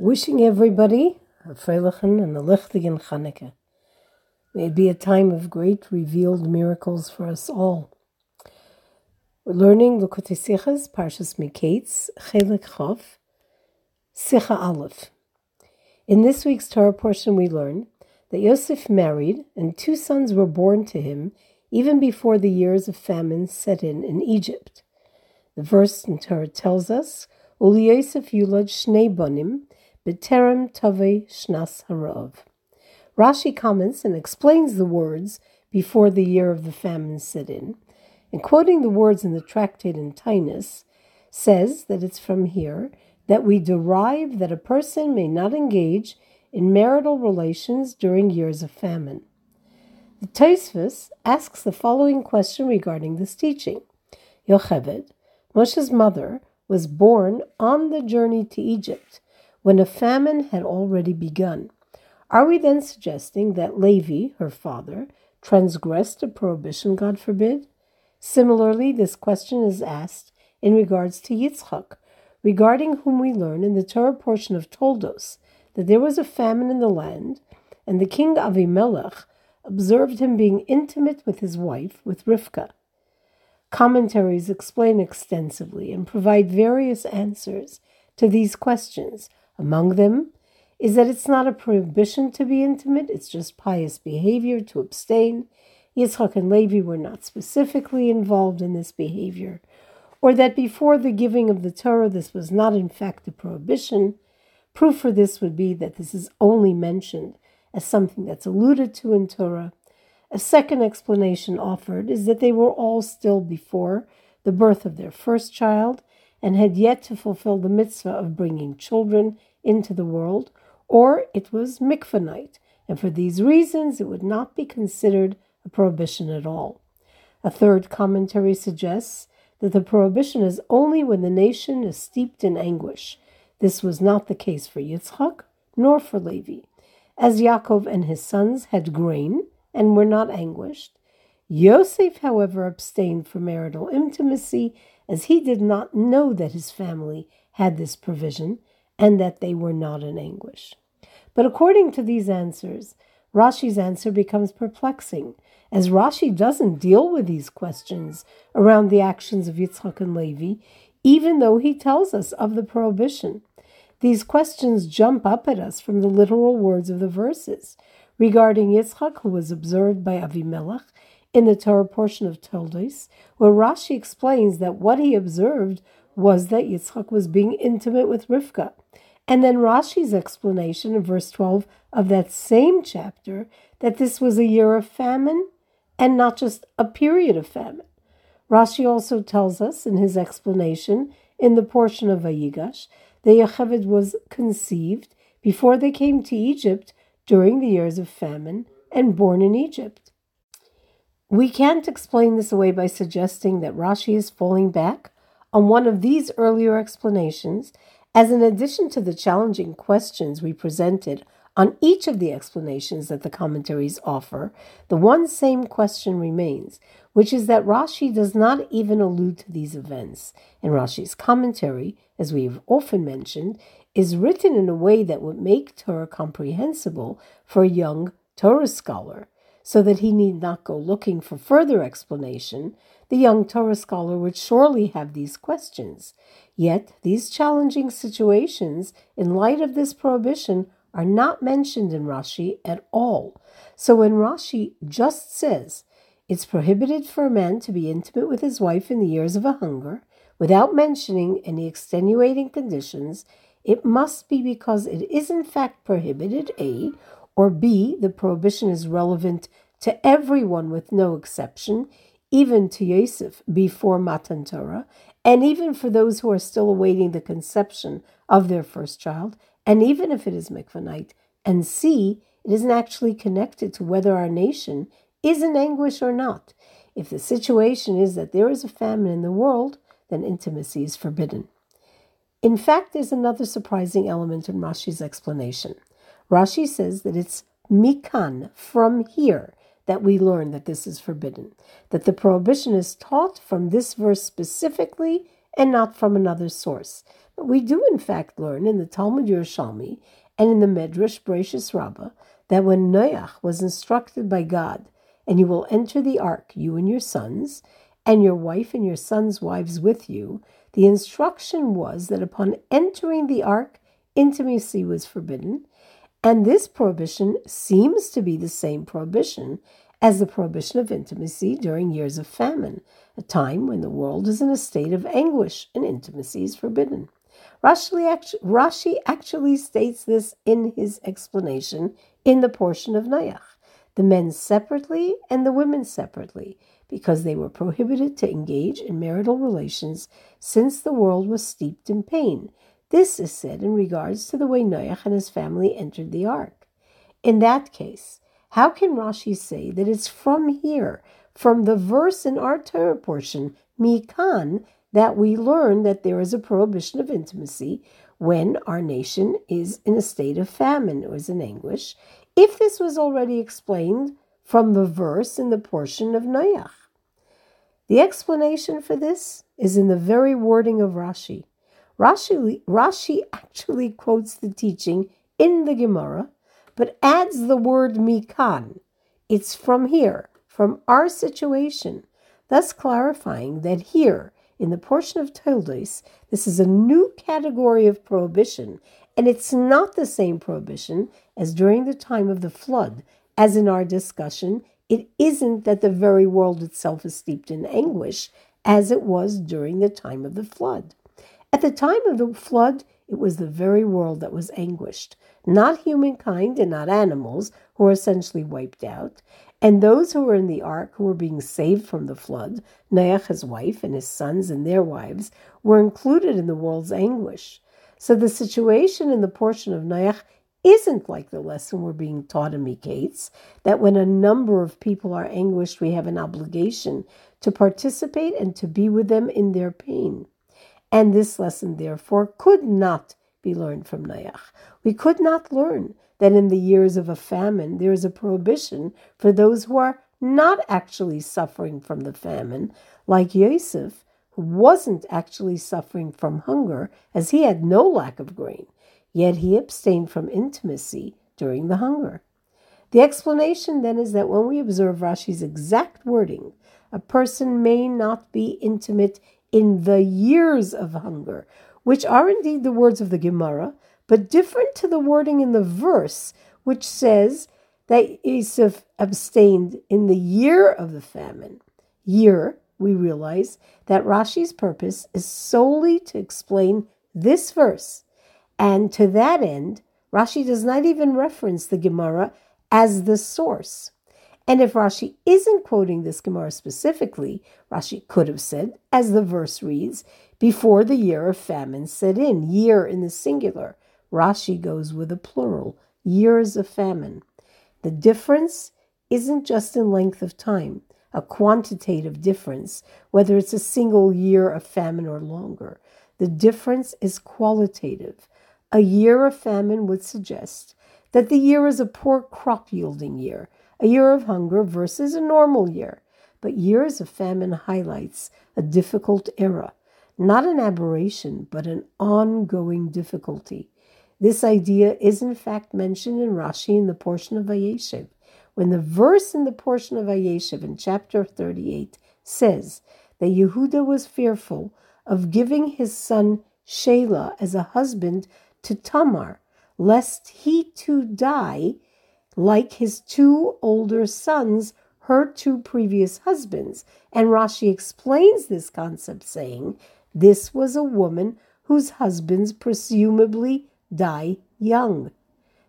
Wishing everybody a Freilichen and a Lichtigen Chanukah. May it be a time of great revealed miracles for us all. We're learning Likutei Sichas, Parshas Miketz, Chelek Chof, Sicha Aleph. In this week's Torah portion, we learn that Yosef married and two sons were born to him even before the years of famine set in in Egypt. The verse in Torah tells us, Uli Yosef yulad shnei bonim, B'terem Tove Shnas Harav. Rashi comments and explains the words before the year of the famine set in, and quoting the words in the tractate in Taanis, says that it's from here that we derive that a person may not engage in marital relations during years of famine. The Tosfos asks the following question regarding this teaching. Yocheved, Moshe's mother, was born on the journey to Egypt when a famine had already begun. Are we then suggesting that Levi, her father, transgressed a prohibition, God forbid? Similarly, this question is asked in regards to Yitzchak, regarding whom we learn in the Torah portion of Toldos that there was a famine in the land, and the king Avimelech observed him being intimate with his wife, with Rivka. Commentaries explain extensively and provide various answers to these questions, among them is that it's not a prohibition to be intimate, it's just pious behavior to abstain. Yitzchak and Levi were not specifically involved in this behavior, or that before the giving of the Torah this was not in fact a prohibition. Proof for this would be that this is only mentioned as something that's alluded to in Torah. A second explanation offered is that they were all still before the birth of their first child and had yet to fulfill the mitzvah of bringing children into the world, or it was mikvah night, and for these reasons it would not be considered a prohibition at all. A third commentary suggests that the prohibition is only when the nation is steeped in anguish. This was not the case for Yitzchak nor for Levi. As Yaakov and his sons had grain and were not anguished, Yosef, however, abstained from marital intimacy as he did not know that his family had this provision and that they were not in anguish. But according to these answers, Rashi's answer becomes perplexing, as Rashi doesn't deal with these questions around the actions of Yitzchak and Levi, even though he tells us of the prohibition. These questions jump up at us from the literal words of the verses regarding Yitzchak, who was observed by Avimelech in the Torah portion of Toldos, where Rashi explains that what he observed was that Yitzchak was being intimate with Rivka. And then Rashi's explanation in verse 12 of that same chapter that this was a year of famine and not just a period of famine. Rashi also tells us in his explanation in the portion of Vayigash that Yocheved was conceived before they came to Egypt during the years of famine and born in Egypt. We can't explain this away by suggesting that Rashi is falling back on one of these earlier explanations, as in addition to the challenging questions we presented on each of the explanations that the commentaries offer, the one same question remains, which is that Rashi does not even allude to these events, and Rashi's commentary, as we have often mentioned, is written in a way that would make Torah comprehensible for a young Torah scholar, so that he need not go looking for further explanation, the young Torah scholar would surely have these questions. Yet, these challenging situations, in light of this prohibition, are not mentioned in Rashi at all. So when Rashi just says, it's prohibited for a man to be intimate with his wife in the years of a hunger, without mentioning any extenuating conditions, it must be because it is in fact prohibited, A, or B, the prohibition is relevant to everyone with no exception, even to Yosef before Matan Torah, and even for those who are still awaiting the conception of their first child, and even if it is mikvah night, and C, it isn't actually connected to whether our nation is in anguish or not. If the situation is that there is a famine in the world, then intimacy is forbidden. In fact, there's another surprising element in Rashi's explanation. Rashi says that it's mikan, from here, that we learn that this is forbidden, that the prohibition is taught from this verse specifically and not from another source. But We do, in fact, learn in the Talmud Yerushalmi and in the Medrash Bereshis Rabbah that when Noach was instructed by God, and you will enter the ark, you and your sons, and your wife and your sons' wives with you, the instruction was that upon entering the ark, intimacy was forbidden, and this prohibition seems to be the same prohibition as the prohibition of intimacy during years of famine, a time when the world is in a state of anguish and intimacy is forbidden. Rashi actually states this in his explanation in the portion of Noach the men separately and the women separately, because they were prohibited to engage in marital relations since the world was steeped in pain. This is said in regards to the way Noach and his family entered the ark. In that case, how can Rashi say that it's from here, from the verse in our Torah portion, Mikan, that we learn that there is a prohibition of intimacy when our nation is in a state of famine or is in anguish, if this was already explained from the verse in the portion of Noach. The explanation for this is in the very wording of Rashi. Rashi, Rashi actually quotes the teaching in the Gemara, but adds the word mikan. It's from here, from our situation, thus clarifying that here, in the portion of Toldos, this is a new category of prohibition, and it's not the same prohibition as during the time of the flood. As in our discussion, it isn't that the very world itself is steeped in anguish, as it was during the time of the flood. At the time of the flood, it was the very world that was anguished, not humankind and not animals who were essentially wiped out. And those who were in the ark, who were being saved from the flood, Noach, his wife, and his sons and their wives, were included in the world's anguish. So the situation in the portion of Noach isn't like the lesson we're being taught in Miketz, that when a number of people are anguished, we have an obligation to participate and to be with them in their pain. And this lesson, therefore, could not be learned from Noach. We could not learn that in the years of a famine there is a prohibition for those who are not actually suffering from the famine, like Yosef, who wasn't actually suffering from hunger, as he had no lack of grain, yet he abstained from intimacy during the hunger. The explanation then is that when we observe Rashi's exact wording, a person may not be intimate in the years of hunger, which are indeed the words of the Gemara, but different to the wording in the verse, which says that Yosef abstained in the year of the famine. Year, we realize that Rashi's purpose is solely to explain this verse. And to that end, Rashi does not even reference the Gemara as the source. And if Rashi isn't quoting this Gemara specifically, Rashi could have said, as the verse reads, before the year of famine set in, year in the singular, Rashi goes with a plural, years of famine. The difference isn't just in length of time, a quantitative difference, whether it's a single year of famine or longer. The difference is qualitative. A year of famine would suggest that the year is a poor crop yielding year, a year of hunger versus a normal year. But years of famine highlights a difficult era, not an aberration, but an ongoing difficulty. This idea is in fact mentioned in Rashi in the portion of Vayeshev, when the verse in the portion of Vayeshev in chapter 38 says that Yehuda was fearful of giving his son Shelah as a husband to Tamar, lest he too die like his two older sons, her two previous husbands. And Rashi explains this concept, saying, This was a woman whose husbands presumably die young.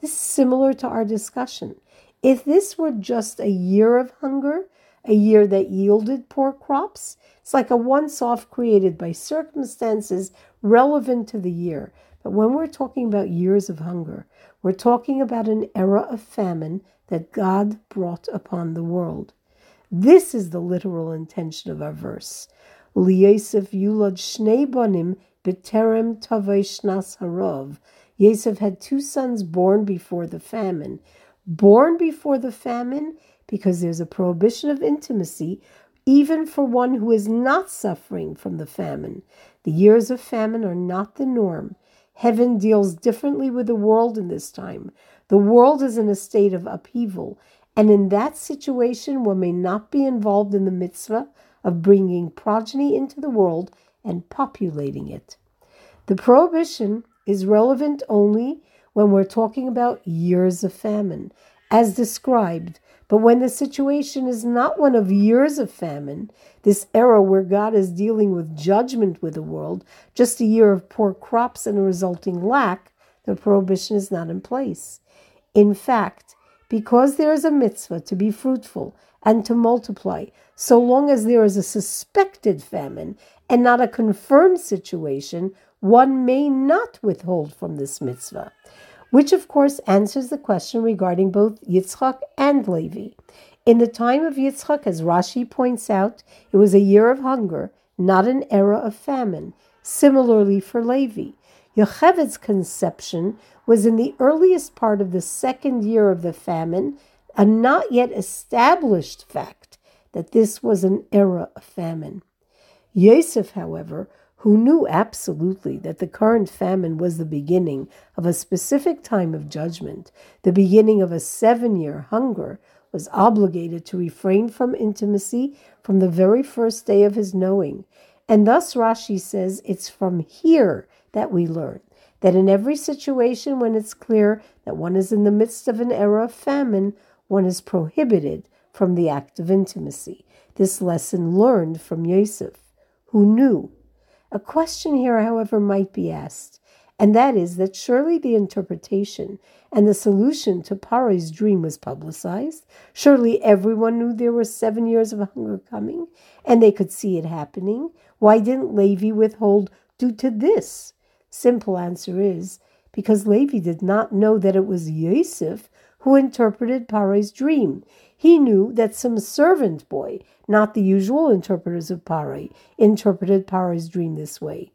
This is similar to our discussion. If this were just a year of hunger, a year that yielded poor crops, it's like a once off created by circumstances relevant to the year. But when we're talking about years of hunger, we're talking about an era of famine that God brought upon the world. This is the literal intention of our verse. Liyosef yulad shnei banim b'terem tavei shnas harov Yosef had two sons born before the famine. Born before the famine because there's a prohibition of intimacy even for one who is not suffering from the famine. The years of famine are not the norm. Heaven deals differently with the world in this time. The world is in a state of upheaval, and in that situation, one may not be involved in the mitzvah of bringing progeny into the world and populating it. The prohibition is relevant only when we're talking about years of famine, as described. But when the situation is not one of years of famine, this era where God is dealing with judgment with the world, just a year of poor crops and a resulting lack, the prohibition is not in place. In fact, because there is a mitzvah to be fruitful and to multiply, so long as there is a suspected famine and not a confirmed situation, one may not withhold from this mitzvah, which of course answers the question regarding both Yitzchak and Levi. In the time of Yitzchak, as Rashi points out, it was a year of hunger, not an era of famine. Similarly for Levi. Yocheved's conception was in the earliest part of the second year of the famine, a not yet established fact that this was an era of famine. Yosef, however, who knew absolutely that the current famine was the beginning of a specific time of judgment, the beginning of a seven year hunger, was obligated to refrain from intimacy from the very first day of his knowing. And thus Rashi says it's from here that we learn that in every situation when it's clear that one is in the midst of an era of famine, one is prohibited from the act of intimacy. This lesson learned from Yosef, who knew. A question here, however, might be asked, and that is that surely the interpretation and the solution to Paro's dream was publicized. Surely everyone knew there were seven years of hunger coming, and they could see it happening. Why didn't Levi withhold due to this? Simple answer is because Levi did not know that it was Yosef who interpreted Paro's dream. He knew that some servant boy, not the usual interpreters of Paro, interpreted Paro's dream this way.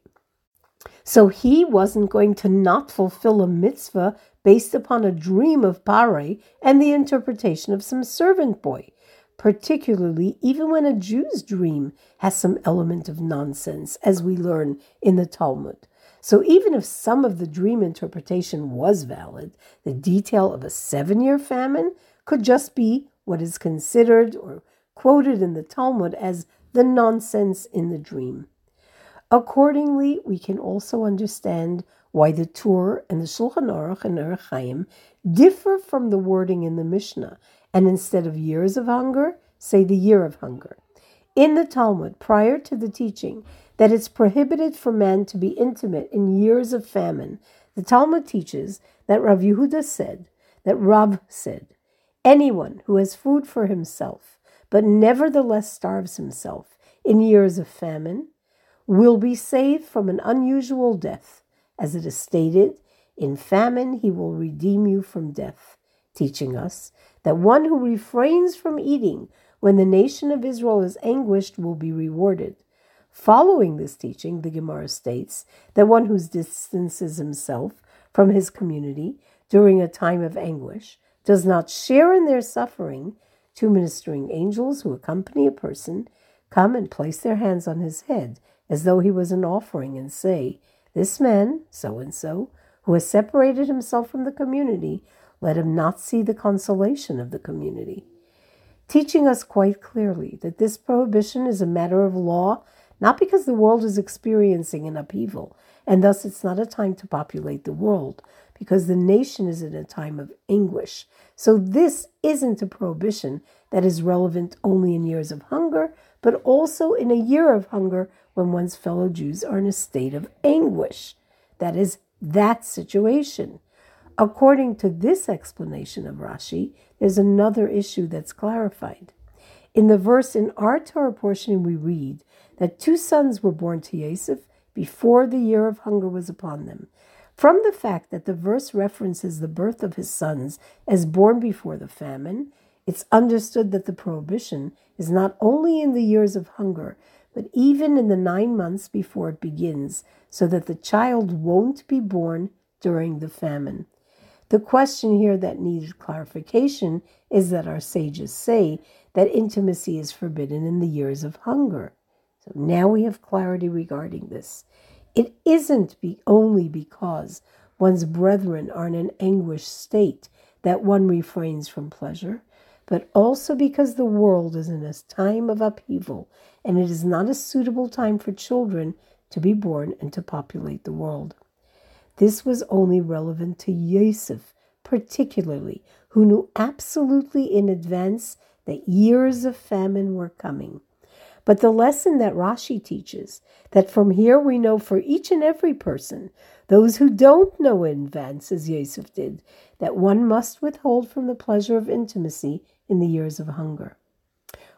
So he wasn't going to not fulfill a mitzvah based upon a dream of Paro and the interpretation of some servant boy, particularly even when a Jew's dream has some element of nonsense, as we learn in the Talmud. So even if some of the dream interpretation was valid, the detail of a seven year famine could just be what is considered or quoted in the Talmud as the nonsense in the dream. Accordingly, we can also understand why the Tur and the Shulchan Aruch Orach Chaim differ from the wording in the Mishnah, and instead of years of hunger, say the year of hunger. In the Talmud, prior to the teaching that it's prohibited for men to be intimate in years of famine. The Talmud teaches that Rav Yehuda said, that Rav said, anyone who has food for himself, but nevertheless starves himself in years of famine, will be saved from an unusual death. As it is stated, in famine he will redeem you from death, teaching us that one who refrains from eating when the nation of Israel is anguished will be rewarded. Following this teaching, the Gemara states that one who distances himself from his community during a time of anguish does not share in their suffering. Two ministering angels who accompany a person come and place their hands on his head as though he was an offering and say, This man, so and so, who has separated himself from the community, let him not see the consolation of the community. Teaching us quite clearly that this prohibition is a matter of law not because the world is experiencing an upheaval, and thus it's not a time to populate the world, because the nation is in a time of anguish. So this isn't a prohibition that is relevant only in years of hunger, but also in a year of hunger when one's fellow Jews are in a state of anguish. That is that situation. According to this explanation of Rashi, there's another issue that's clarified. In the verse in our Torah portion, we read that two sons were born to Yosef before the year of hunger was upon them. From the fact that the verse references the birth of his sons as born before the famine, it's understood that the prohibition is not only in the years of hunger, but even in the nine months before it begins, so that the child won't be born during the famine. The question here that needs clarification is that our sages say that intimacy is forbidden in the years of hunger. So now we have clarity regarding this. It isn't be only because one's brethren are in an anguished state that one refrains from pleasure, but also because the world is in a time of upheaval and it is not a suitable time for children to be born and to populate the world. This was only relevant to Yosef, particularly, who knew absolutely in advance that years of famine were coming. But the lesson that Rashi teaches, that from here we know for each and every person, those who don't know in advance, as Yosef did, that one must withhold from the pleasure of intimacy in the years of hunger.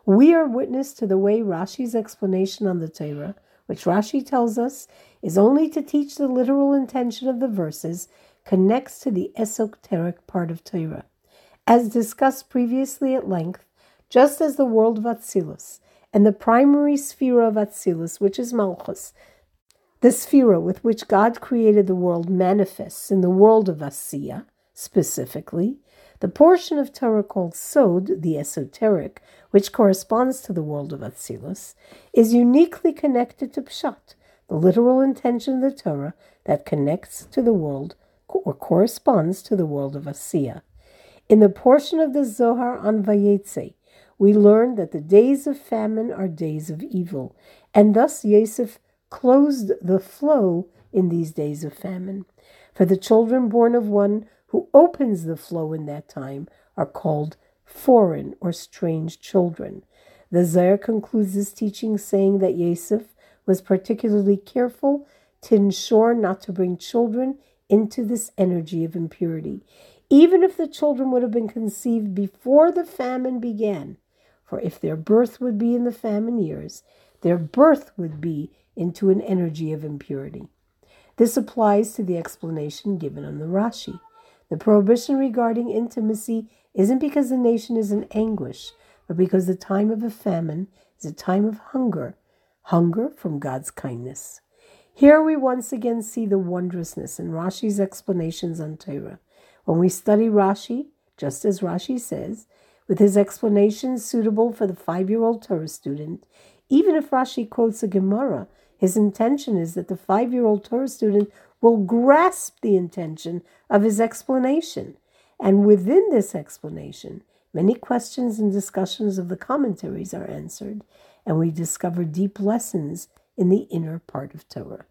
We are witness to the way Rashi's explanation on the Torah, which Rashi tells us is only to teach the literal intention of the verses, connects to the esoteric part of Torah. As discussed previously at length, just as the world of and the primary sphere of Atzilus, which is Malchus, the sphere with which God created the world manifests in the world of Asiya, specifically, the portion of Torah called Sod, the esoteric, which corresponds to the world of Atzilus, is uniquely connected to Pshat, the literal intention of the Torah that connects to the world or corresponds to the world of Asiya. In the portion of the Zohar on Vayetze, we learn that the days of famine are days of evil, and thus Yosef closed the flow in these days of famine. For the children born of one who opens the flow in that time are called foreign or strange children. The Zohar concludes this teaching saying that Yosef was particularly careful to ensure not to bring children into this energy of impurity, even if the children would have been conceived before the famine began. For if their birth would be in the famine years, their birth would be into an energy of impurity. This applies to the explanation given on the Rashi. The prohibition regarding intimacy isn't because the nation is in anguish, but because the time of a famine is a time of hunger, hunger from God's kindness. Here we once again see the wondrousness in Rashi's explanations on Torah. When we study Rashi, just as Rashi says, with his explanations suitable for the five year old Torah student, even if Rashi quotes a Gemara, his intention is that the five year old Torah student will grasp the intention of his explanation. And within this explanation, many questions and discussions of the commentaries are answered, and we discover deep lessons in the inner part of Torah.